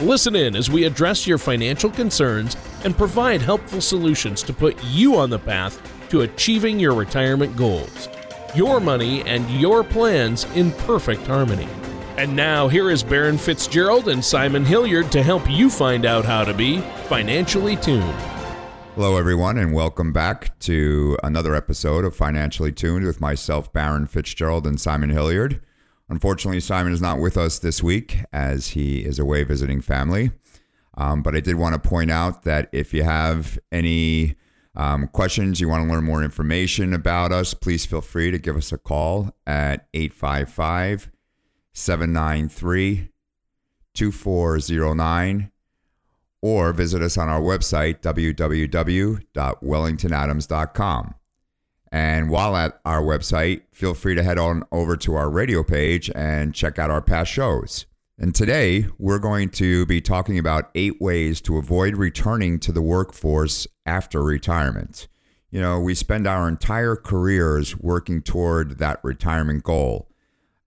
Listen in as we address your financial concerns and provide helpful solutions to put you on the path to achieving your retirement goals. Your money and your plans in perfect harmony. And now, here is Baron Fitzgerald and Simon Hilliard to help you find out how to be financially tuned. Hello, everyone, and welcome back to another episode of Financially Tuned with myself, Baron Fitzgerald, and Simon Hilliard. Unfortunately, Simon is not with us this week as he is away visiting family. Um, but I did want to point out that if you have any um, questions, you want to learn more information about us, please feel free to give us a call at 855 793 2409 or visit us on our website, www.wellingtonadams.com. And while at our website, feel free to head on over to our radio page and check out our past shows. And today, we're going to be talking about eight ways to avoid returning to the workforce after retirement. You know, we spend our entire careers working toward that retirement goal.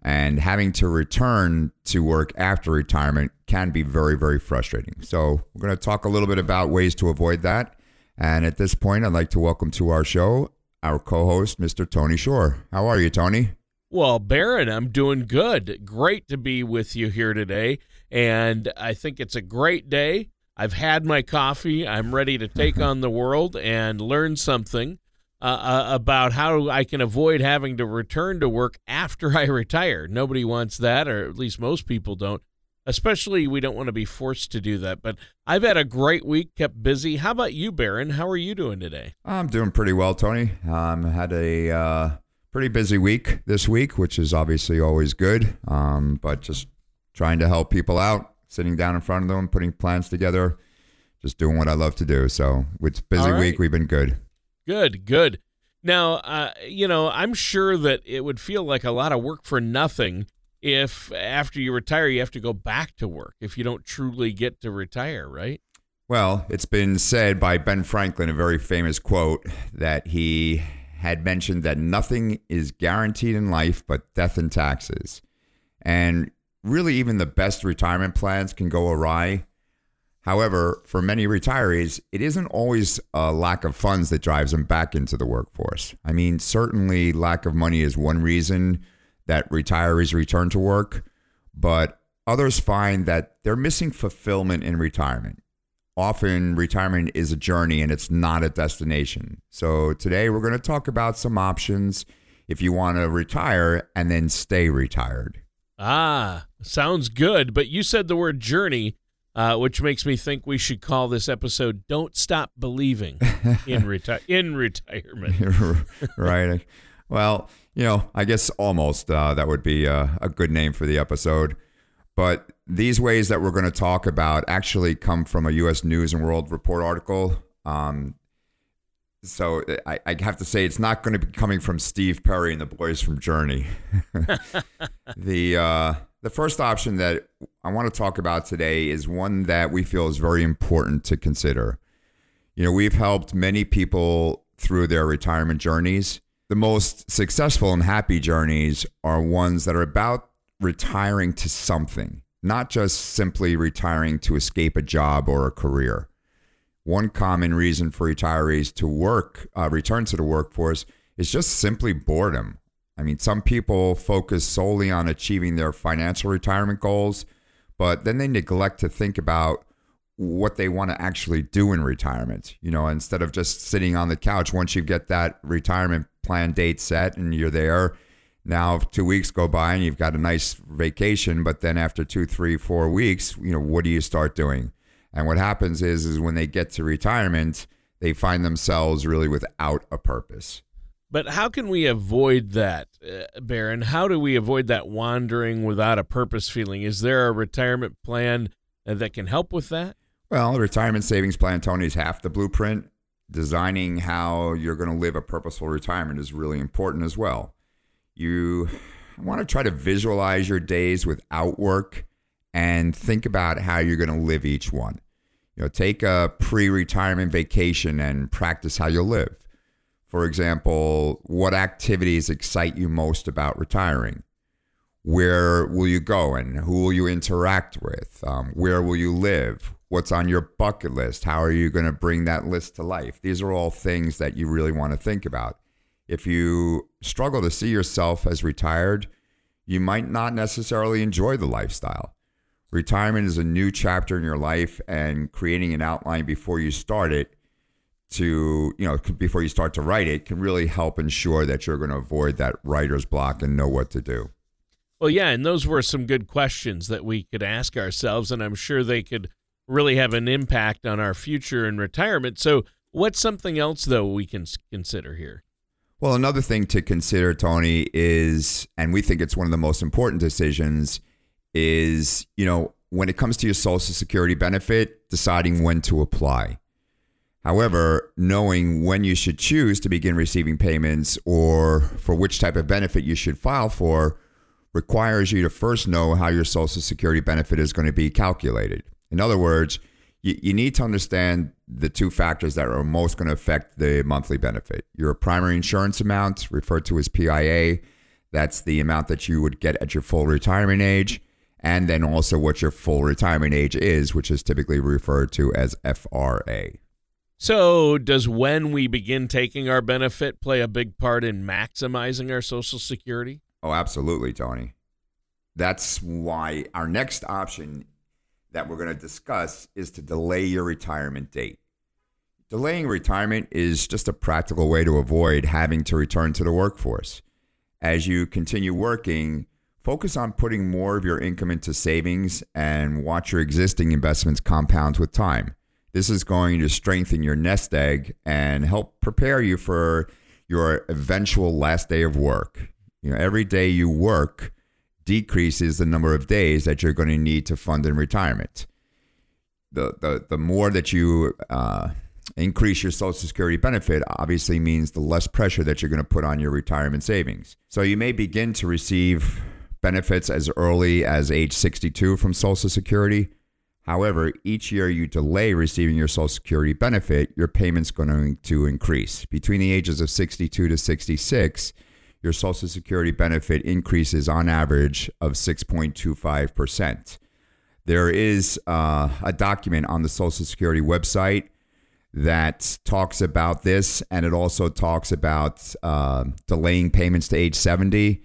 And having to return to work after retirement can be very, very frustrating. So, we're going to talk a little bit about ways to avoid that. And at this point, I'd like to welcome to our show our co host, Mr. Tony Shore. How are you, Tony? Well, Baron, I'm doing good. Great to be with you here today. And I think it's a great day. I've had my coffee. I'm ready to take on the world and learn something uh, uh, about how I can avoid having to return to work after I retire. Nobody wants that, or at least most people don't. Especially, we don't want to be forced to do that. But I've had a great week, kept busy. How about you, Baron? How are you doing today? I'm doing pretty well, Tony. Um, had a uh, pretty busy week this week, which is obviously always good. Um, but just trying to help people out, sitting down in front of them, putting plans together, just doing what I love to do. So it's busy right. week. We've been good. Good, good. Now, uh, you know, I'm sure that it would feel like a lot of work for nothing if after you retire you have to go back to work if you don't truly get to retire, right? Well, it's been said by Ben Franklin, a very famous quote, that he had mentioned that nothing is guaranteed in life but death and taxes. And really, even the best retirement plans can go awry. However, for many retirees, it isn't always a lack of funds that drives them back into the workforce. I mean, certainly lack of money is one reason that retirees return to work, but others find that they're missing fulfillment in retirement. Often, retirement is a journey and it's not a destination. So, today we're going to talk about some options if you want to retire and then stay retired. Ah, sounds good. But you said the word journey, uh, which makes me think we should call this episode "Don't Stop Believing" in, reti- in retirement. right. Well, you know, I guess almost uh, that would be a, a good name for the episode. But these ways that we're going to talk about actually come from a U.S. News and World Report article. Um, so I, I, have to say it's not going to be coming from Steve Perry and the boys from Journey. the uh, the first option that I want to talk about today is one that we feel is very important to consider. You know, we've helped many people through their retirement journeys the most successful and happy journeys are ones that are about retiring to something, not just simply retiring to escape a job or a career. One common reason for retirees to work, uh, return to the workforce, is just simply boredom. I mean, some people focus solely on achieving their financial retirement goals, but then they neglect to think about what they want to actually do in retirement. You know, instead of just sitting on the couch, once you get that retirement plan date set and you're there. Now, two weeks go by and you've got a nice vacation, but then after two, three, four weeks, you know, what do you start doing? And what happens is, is when they get to retirement, they find themselves really without a purpose. But how can we avoid that, uh, Baron? How do we avoid that wandering without a purpose feeling? Is there a retirement plan uh, that can help with that? Well, a retirement savings plan, Tony, is half the blueprint. Designing how you're going to live a purposeful retirement is really important as well. You want to try to visualize your days without work and think about how you're going to live each one. You know, take a pre-retirement vacation and practice how you'll live. For example, what activities excite you most about retiring? Where will you go and who will you interact with? Um, where will you live? What's on your bucket list? How are you going to bring that list to life? These are all things that you really want to think about. If you struggle to see yourself as retired, you might not necessarily enjoy the lifestyle. Retirement is a new chapter in your life, and creating an outline before you start it to, you know, before you start to write it can really help ensure that you're going to avoid that writer's block and know what to do. Well, yeah, and those were some good questions that we could ask ourselves, and I'm sure they could really have an impact on our future in retirement. So, what's something else, though, we can consider here? Well, another thing to consider, Tony, is, and we think it's one of the most important decisions is, you know, when it comes to your Social Security benefit, deciding when to apply. However, knowing when you should choose to begin receiving payments or for which type of benefit you should file for requires you to first know how your Social Security benefit is going to be calculated. In other words, you, you need to understand the two factors that are most going to affect the monthly benefit your primary insurance amount, referred to as PIA, that's the amount that you would get at your full retirement age and then also what your full retirement age is, which is typically referred to as FRA. So, does when we begin taking our benefit play a big part in maximizing our Social Security? Oh, absolutely, Tony. That's why our next option that we're going to discuss is to delay your retirement date. Delaying retirement is just a practical way to avoid having to return to the workforce. As you continue working, Focus on putting more of your income into savings and watch your existing investments compound with time. This is going to strengthen your nest egg and help prepare you for your eventual last day of work. You know, every day you work decreases the number of days that you're going to need to fund in retirement. The the the more that you uh, increase your Social Security benefit obviously means the less pressure that you're going to put on your retirement savings. So you may begin to receive benefits as early as age 62 from Social Security. However, each year you delay receiving your Social Security benefit, your payment's going to increase. Between the ages of 62 to 66, your Social Security benefit increases on average of 6.25%. There is uh, a document on the Social Security website that talks about this, and it also talks about uh, delaying payments to age 70.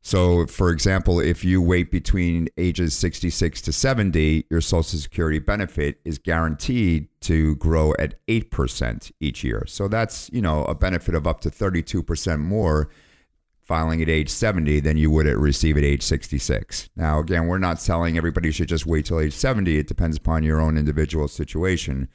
So, for example, if you wait between ages 66 to 70, your Social Security benefit is guaranteed to grow at 8% each year. So that's, you know, a benefit of up to 32% more filing at age 70 than you would at receive at age 66. Now, again, we're not selling everybody should just wait till age 70. It depends upon your own individual situation.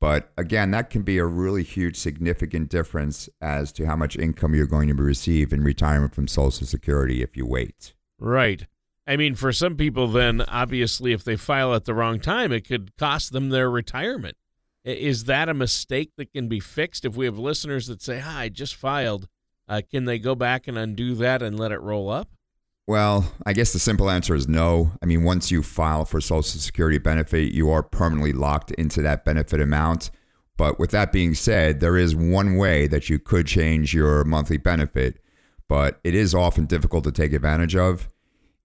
But again, that can be a really huge, significant difference as to how much income you're going to receive in retirement from Social Security if you wait. Right. I mean, for some people, then obviously, if they file at the wrong time, it could cost them their retirement. Is that a mistake that can be fixed? If we have listeners that say, "Hi, I just filed," uh, can they go back and undo that and let it roll up? Well, I guess the simple answer is no. I mean, once you file for Social Security benefit, you are permanently locked into that benefit amount. But with that being said, there is one way that you could change your monthly benefit, but it is often difficult to take advantage of.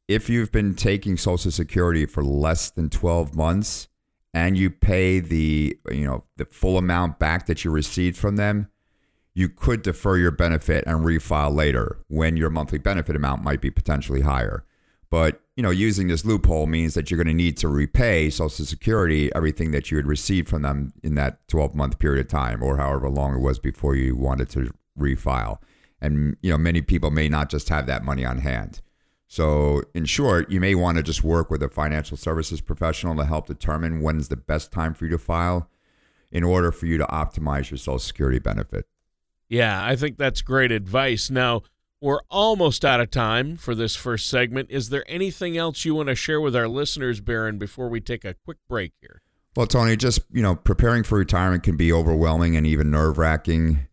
If you've been taking Social Security for less than 12 months and you pay the, you know, the full amount back that you received from them, you could defer your benefit and refile later when your monthly benefit amount might be potentially higher. But you know, using this loophole means that you're going to need to repay Social Security everything that you had received from them in that 12 month period of time, or however long it was before you wanted to refile. And you know, many people may not just have that money on hand. So, in short, you may want to just work with a financial services professional to help determine when is the best time for you to file in order for you to optimize your Social Security benefit. Yeah, I think that's great advice. Now, we're almost out of time for this first segment. Is there anything else you want to share with our listeners, Baron, before we take a quick break here? Well, Tony, just you know, preparing for retirement can be overwhelming and even nerve wracking.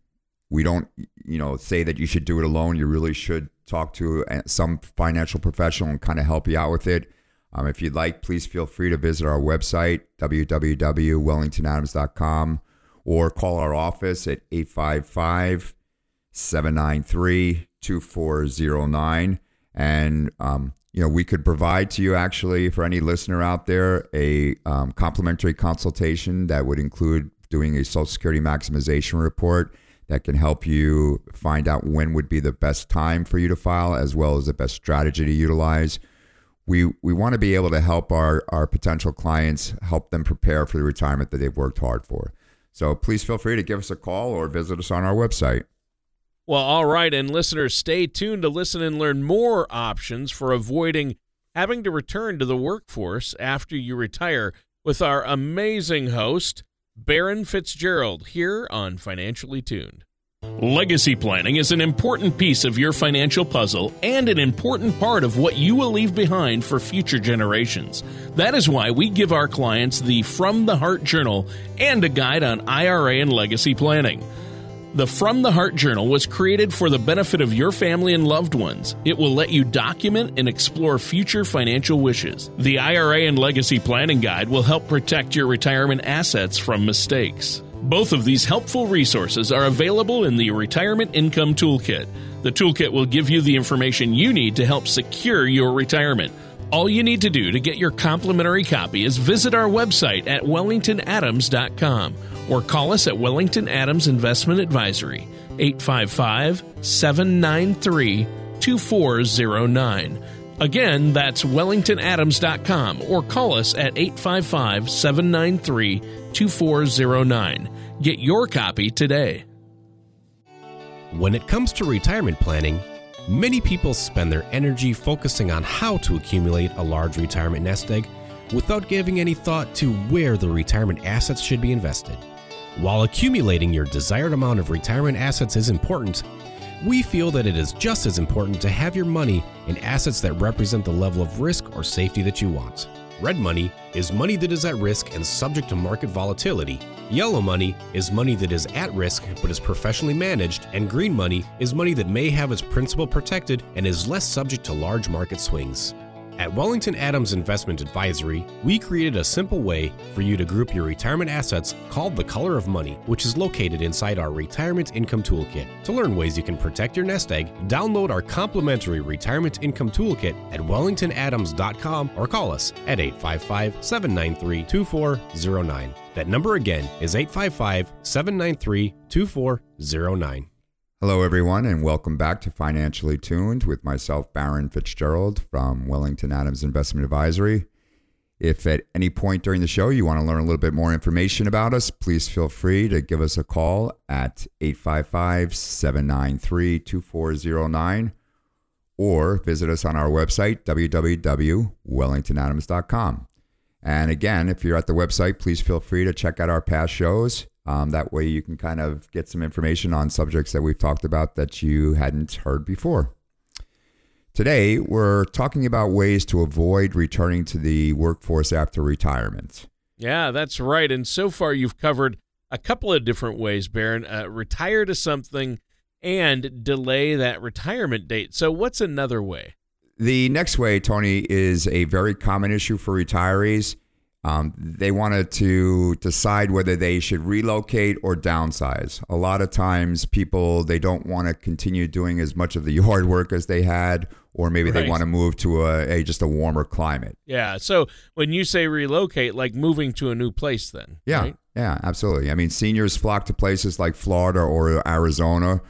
We don't, you know, say that you should do it alone. You really should talk to uh, some financial professional and kind of help you out with it. Um, if you'd like, please feel free to visit our website, www.wellingtonadams.com, or call our office at 855 793 2409. And, um, you know, we could provide to you actually, for any listener out there, a um, complimentary consultation that would include doing a Social Security maximization report that can help you find out when would be the best time for you to file, as well as the best strategy to utilize. We, we want to be able to help our, our potential clients help them prepare for the retirement that they've worked hard for. So please feel free to give us a call or visit us on our website. Well, all right. And listeners, stay tuned to listen and learn more options for avoiding having to return to the workforce after you retire with our amazing host, Baron Fitzgerald, here on Financially Tuned. Legacy planning is an important piece of your financial puzzle and an important part of what you will leave behind for future generations. That is why we give our clients the From the Heart Journal and a guide on IRA and legacy planning. The From the Heart Journal was created for the benefit of your family and loved ones. It will let you document and explore future financial wishes. The IRA and Legacy Planning Guide will help protect your retirement assets from mistakes. Both of these helpful resources are available in the Retirement Income Toolkit. The toolkit will give you the information you need to help secure your retirement. All you need to do to get your complimentary copy is visit our website at wellingtonadams.com or call us at Wellington Adams Investment Advisory, 855 793 2409. Again, that's wellingtonadams.com or call us at 855 793 2409. Get your copy today. When it comes to retirement planning, many people spend their energy focusing on how to accumulate a large retirement nest egg without giving any thought to where the retirement assets should be invested. While accumulating your desired amount of retirement assets is important, we feel that it is just as important to have your money in assets that represent the level of risk or safety that you want. Red money is money that is at risk and subject to market volatility. Yellow money is money that is at risk but is professionally managed, and green money is money that may have its principal protected and is less subject to large market swings. At Wellington Adams Investment Advisory, we created a simple way for you to group your retirement assets called the Color of Money, which is located inside our Retirement Income Toolkit. To learn ways you can protect your nest egg, download our complimentary Retirement Income Toolkit at wellingtonadams.com or call us at 855 793 2409. That number again is 855 793 2409. Hello, everyone, and welcome back to Financially Tuned with myself, Baron Fitzgerald from Wellington Adams Investment Advisory. If at any point during the show you want to learn a little bit more information about us, please feel free to give us a call at 855 793 2409 or visit us on our website, www.wellingtonadams.com. And again, if you're at the website, please feel free to check out our past shows um, that way, you can kind of get some information on subjects that we've talked about that you hadn't heard before. Today, we're talking about ways to avoid returning to the workforce after retirement. Yeah, that's right. And so far, you've covered a couple of different ways, Baron. Uh, retire to something and delay that retirement date. So, what's another way? The next way, Tony, is a very common issue for retirees um, they wanted to decide whether they should relocate or downsize. A lot of times, people they don't want to continue doing as much of the yard work as they had, or maybe right. they want to move to a, a, just a warmer climate. Yeah. So when you say relocate, like moving to a new place, then yeah, right? yeah, absolutely. I mean, seniors flock to places like Florida or Arizona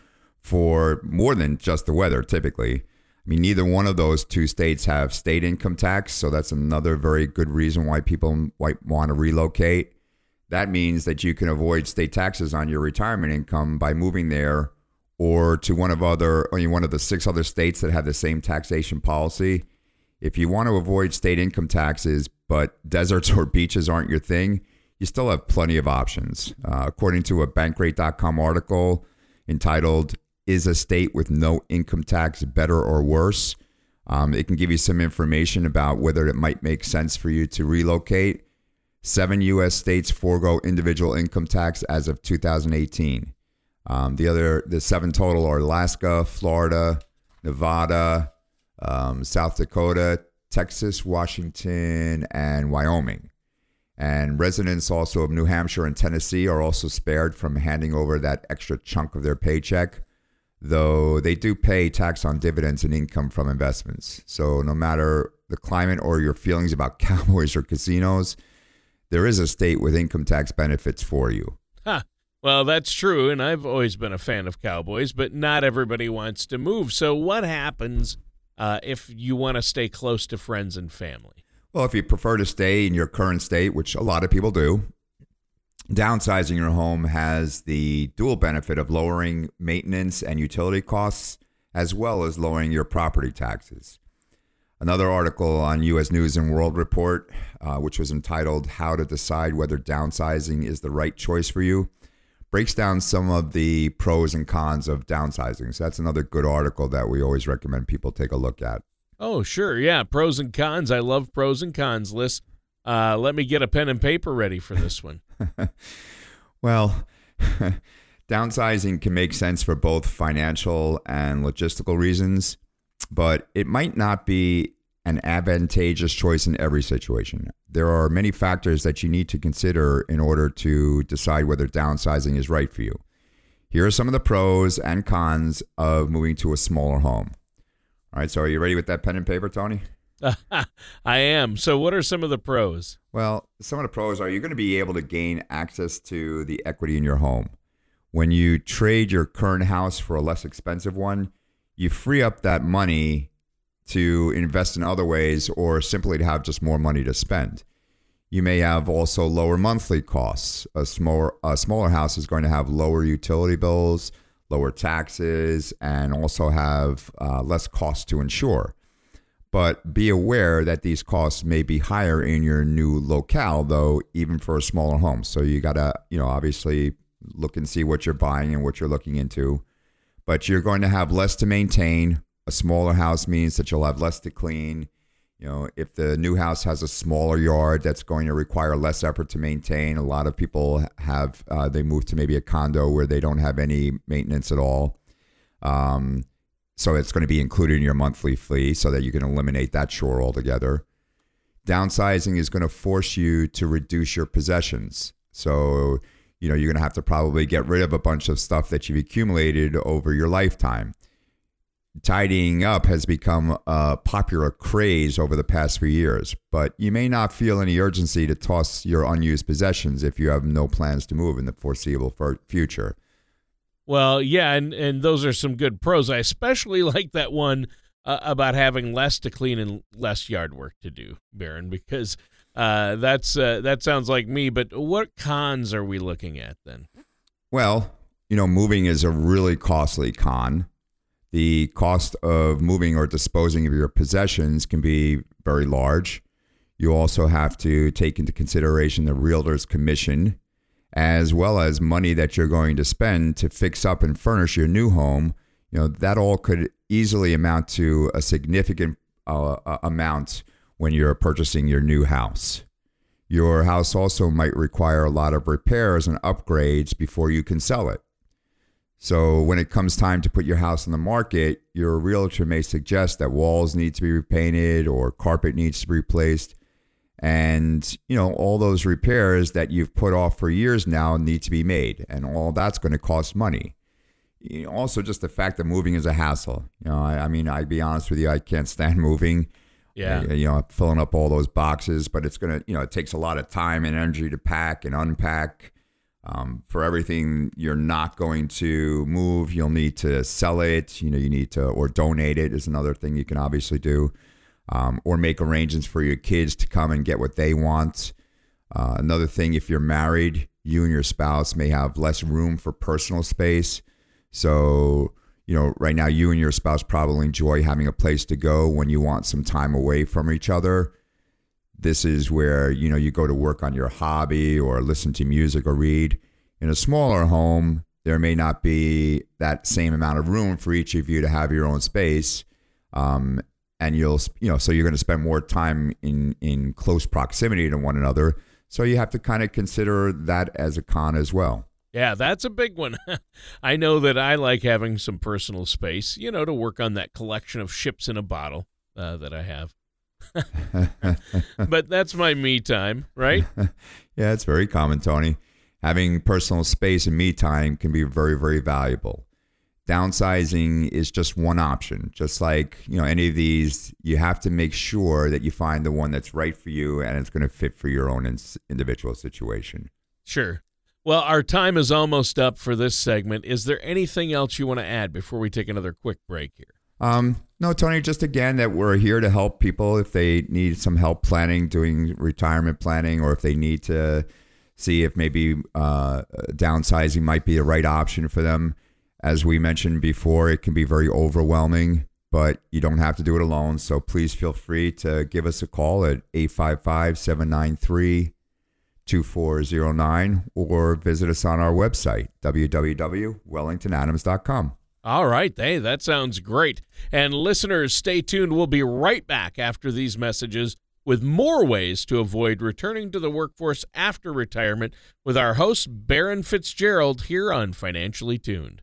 for more than just the weather, typically. I mean, neither one of those two states have state income tax, so that's another very good reason why people might want to relocate. That means that you can avoid state taxes on your retirement income by moving there or to one of other one of the six other states that have the same taxation policy. If you want to avoid state income taxes, but deserts or beaches aren't your thing, you still have plenty of options. Uh, according to a Bankrate.com article entitled is a state with no income tax better or worse? Um, it can give you some information about whether it might make sense for you to relocate. Seven U.S. states forego individual income tax as of 2018. Um, the other, the seven total are Alaska, Florida, Nevada, um, South Dakota, Texas, Washington, and Wyoming. And residents also of New Hampshire and Tennessee are also spared from handing over that extra chunk of their paycheck, though they do pay tax on dividends and income from investments. So, no matter the climate or your feelings about cowboys or casinos, there is a state with income tax benefits for you. Huh. Well, that's true, and I've always been a fan of cowboys, but not everybody wants to move. So, what happens uh, if you want to stay close to friends and family? Well, if you prefer to stay in your current state, which a lot of people do, downsizing your home has the dual benefit of lowering maintenance and utility costs, as well as lowering your property taxes. Another article on U.S. News and World Report, uh, which was entitled How to Decide Whether Downsizing is the Right Choice for You, breaks down some of the pros and cons of downsizing. So that's another good article that we always recommend people take a look at. Oh, sure. Yeah. Pros and cons. I love pros and cons lists. Uh, let me get a pen and paper ready for this one. well, downsizing can make sense for both financial and logistical reasons, but it might not be an advantageous choice in every situation. There are many factors that you need to consider in order to decide whether downsizing is right for you. Here are some of the pros and cons of moving to a smaller home. All right, so are you ready with that pen and paper, Tony? I am. So, what are some of the pros? Well, some of the pros are you're going to be able to gain access to the equity in your home. When you trade your current house for a less expensive one, you free up that money to invest in other ways or simply to have just more money to spend. You may have also lower monthly costs. A smaller, a smaller house is going to have lower utility bills, lower taxes, and also have uh, less cost to insure. But be aware that these costs may be higher in your new locale, though, even for a smaller home. So you got to, you know, obviously look and see what you're buying and what you're looking into. But you're going to have less to maintain. A smaller house means that you'll have less to clean. You know, if the new house has a smaller yard, that's going to require less effort to maintain. A lot of people have uh, they move to maybe a condo where they don't have any maintenance at all. Um, so it's going to be included in your monthly fee so that you can eliminate that chore altogether. Downsizing is going to force you to reduce your possessions. So, you know, you're going to have to probably get rid of a bunch of stuff that you've accumulated over your lifetime tidying up has become a popular craze over the past few years, but you may not feel any urgency to toss your unused possessions if you have no plans to move in the foreseeable future. Well, yeah, and, and those are some good pros. I especially like that one uh, about having less to clean and less yard work to do, Baron, because uh, that's uh, that sounds like me. But what cons are we looking at then? Well, you know, moving is a really costly con the cost of moving or disposing of your possessions can be very large. You also have to take into consideration the realtor's commission, as well as money that you're going to spend to fix up and furnish your new home. You know, that all could easily amount to a significant uh, amount when you're purchasing your new house. Your house also might require a lot of repairs and upgrades before you can sell it. So when it comes time to put your house on the market, your realtor may suggest that walls need to be repainted or carpet needs to be replaced. And, you know, all those repairs that you've put off for years now need to be made. And all that's going to cost money. You know, also, just the fact that moving is a hassle. You know, I, I mean, I'd be honest with you, I can't stand moving. Yeah. You know, filling up all those boxes, but it's going to, you know, it takes a lot of time and energy to pack and unpack. Um, for everything you're not going to move, you'll need to sell it. You know, you need to or donate it is another thing you can obviously do, um, or make arrangements for your kids to come and get what they want. Uh, another thing, if you're married, you and your spouse may have less room for personal space. So, you know, right now, you and your spouse probably enjoy having a place to go when you want some time away from each other. This is where, you know, you go to work on your hobby or listen to music or read. In a smaller home, there may not be that same amount of room for each of you to have your own space. Um, and you'll, you know, so you're going to spend more time in, in close proximity to one another. So you have to kind of consider that as a con as well. Yeah, that's a big one. I know that I like having some personal space, you know, to work on that collection of ships in a bottle uh, that I have. but that's my me time, right? yeah, it's very common, Tony. Having personal space and me time can be very, very valuable. Downsizing is just one option. Just like, you know, any of these, you have to make sure that you find the one that's right for you and it's going to fit for your own individual situation. Sure. Well, our time is almost up for this segment. Is there anything else you want to add before we take another quick break here? Um, no, Tony, just again that we're here to help people if they need some help planning, doing retirement planning, or if they need to see if maybe uh, downsizing might be the right option for them. As we mentioned before, it can be very overwhelming, but you don't have to do it alone. So please feel free to give us a call at 855 793 2409 or visit us on our website, www.wellingtonadams.com. All right. Hey, that sounds great. And listeners, stay tuned. We'll be right back after these messages with more ways to avoid returning to the workforce after retirement with our host, Baron Fitzgerald, here on Financially Tuned.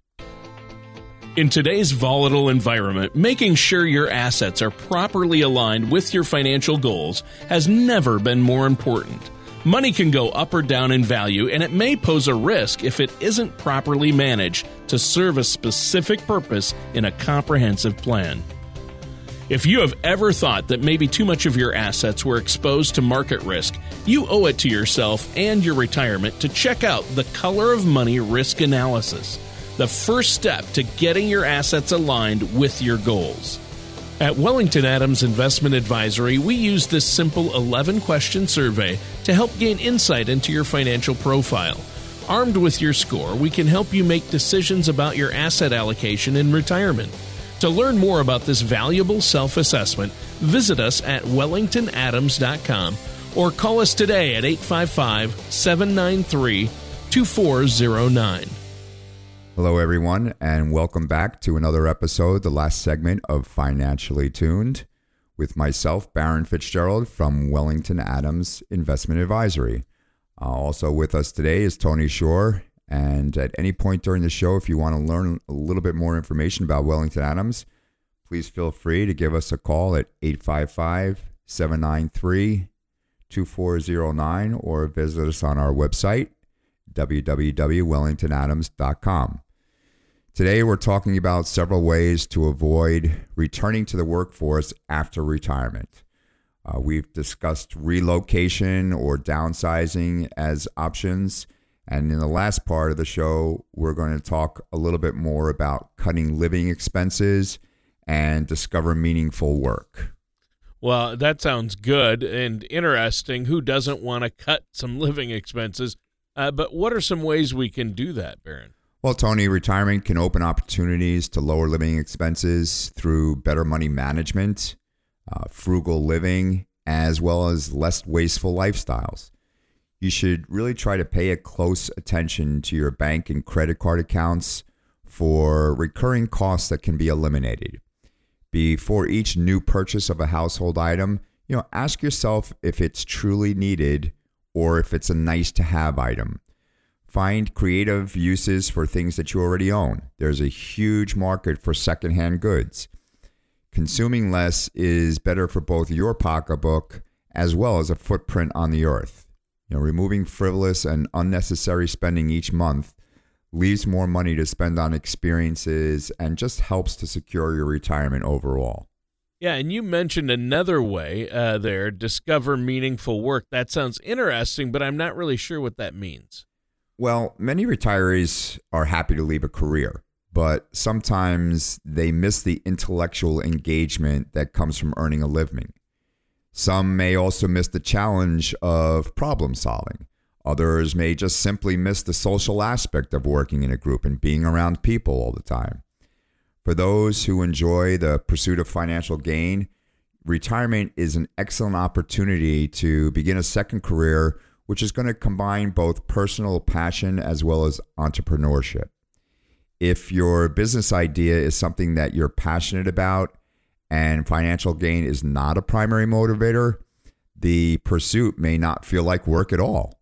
In today's volatile environment, making sure your assets are properly aligned with your financial goals has never been more important. Money can go up or down in value, and it may pose a risk if it isn't properly managed to serve a specific purpose in a comprehensive plan. If you have ever thought that maybe too much of your assets were exposed to market risk, you owe it to yourself and your retirement to check out the Color of Money Risk Analysis, the first step to getting your assets aligned with your goals. At Wellington Adams Investment Advisory, we use this simple 11 question survey to help gain insight into your financial profile. Armed with your score, we can help you make decisions about your asset allocation in retirement. To learn more about this valuable self assessment, visit us at wellingtonadams.com or call us today at 855 793 2409. Hello, everyone, and welcome back to another episode, the last segment of Financially Tuned, with myself, Baron Fitzgerald from Wellington Adams Investment Advisory. Uh, also with us today is Tony Shore. And at any point during the show, if you want to learn a little bit more information about Wellington Adams, please feel free to give us a call at 855 793 2409 or visit us on our website, www.wellingtonadams.com. Today, we're talking about several ways to avoid returning to the workforce after retirement. Uh, we've discussed relocation or downsizing as options. And in the last part of the show, we're going to talk a little bit more about cutting living expenses and discover meaningful work. Well, that sounds good and interesting. Who doesn't want to cut some living expenses? Uh, but what are some ways we can do that, Baron? Well, Tony, retirement can open opportunities to lower living expenses through better money management, uh, frugal living, as well as less wasteful lifestyles. You should really try to pay a close attention to your bank and credit card accounts for recurring costs that can be eliminated. Before each new purchase of a household item, you know, ask yourself if it's truly needed or if it's a nice to have item. Find creative uses for things that you already own. There's a huge market for secondhand goods. Consuming less is better for both your pocketbook as well as a footprint on the earth. You know, removing frivolous and unnecessary spending each month leaves more money to spend on experiences and just helps to secure your retirement overall. Yeah, and you mentioned another way uh, there discover meaningful work. That sounds interesting, but I'm not really sure what that means. Well, many retirees are happy to leave a career, but sometimes they miss the intellectual engagement that comes from earning a living. Some may also miss the challenge of problem solving. Others may just simply miss the social aspect of working in a group and being around people all the time. For those who enjoy the pursuit of financial gain, retirement is an excellent opportunity to begin a second career which is going to combine both personal passion as well as entrepreneurship. If your business idea is something that you're passionate about and financial gain is not a primary motivator, the pursuit may not feel like work at all.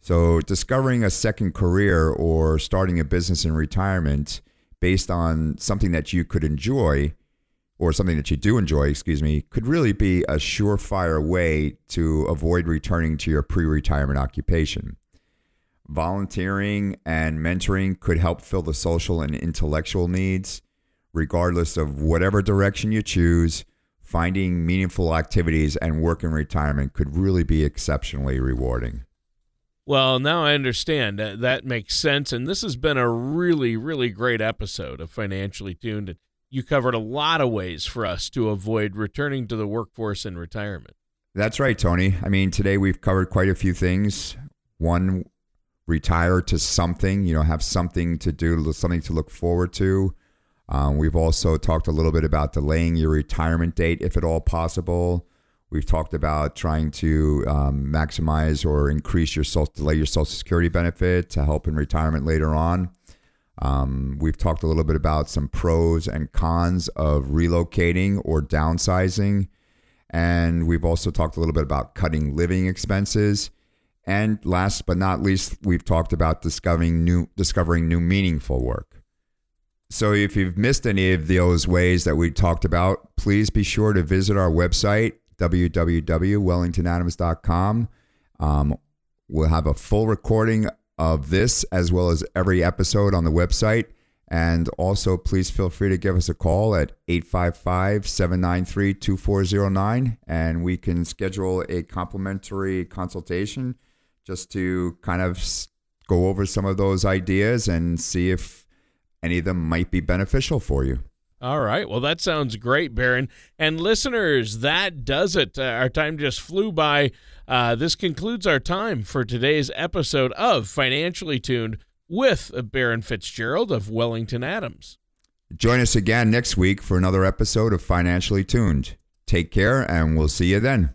So, discovering a second career or starting a business in retirement based on something that you could enjoy or something that you do enjoy, excuse me, could really be a surefire way to avoid returning to your pre retirement occupation. Volunteering and mentoring could help fill the social and intellectual needs, regardless of whatever direction you choose. Finding meaningful activities and work in retirement could really be exceptionally rewarding. Well, now I understand. That, that makes sense. And this has been a really, really great episode of Financially Tuned. You covered a lot of ways for us to avoid returning to the workforce in retirement. That's right, Tony. I mean, today we've covered quite a few things. One, retire to something, you know, have something to do, something to look forward to. Um, we've also talked a little bit about delaying your retirement date if at all possible. We've talked about trying to um, maximize or increase your social, delay your Social Security benefit to help in retirement later on. Um, we've talked a little bit about some pros and cons of relocating or downsizing. And we've also talked a little bit about cutting living expenses. And last but not least, we've talked about discovering new, discovering new meaningful work. So if you've missed any of those ways that we talked about, please be sure to visit our website, www.wellingtonadams.com. Um, we'll have a full recording of this as well as every episode on the website. And also, please feel free to give us a call at 855 793 2409 and we can schedule a complimentary consultation just to kind of go over some of those ideas and see if any of them might be beneficial for you. All right. Well, that sounds great, Baron. And listeners, that does it. Uh, our time just flew by. Uh, this concludes our time for today's episode of Financially Tuned with Baron Fitzgerald of Wellington Adams. Join us again next week for another episode of Financially Tuned. Take care, and we'll see you then.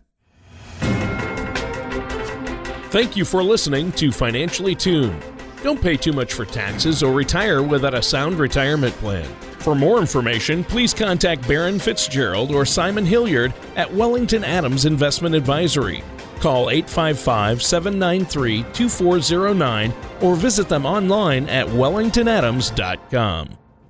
Thank you for listening to Financially Tuned. Don't pay too much for taxes or retire without a sound retirement plan. For more information, please contact Baron Fitzgerald or Simon Hilliard at Wellington Adams Investment Advisory. Call 855 793 2409 or visit them online at wellingtonadams.com.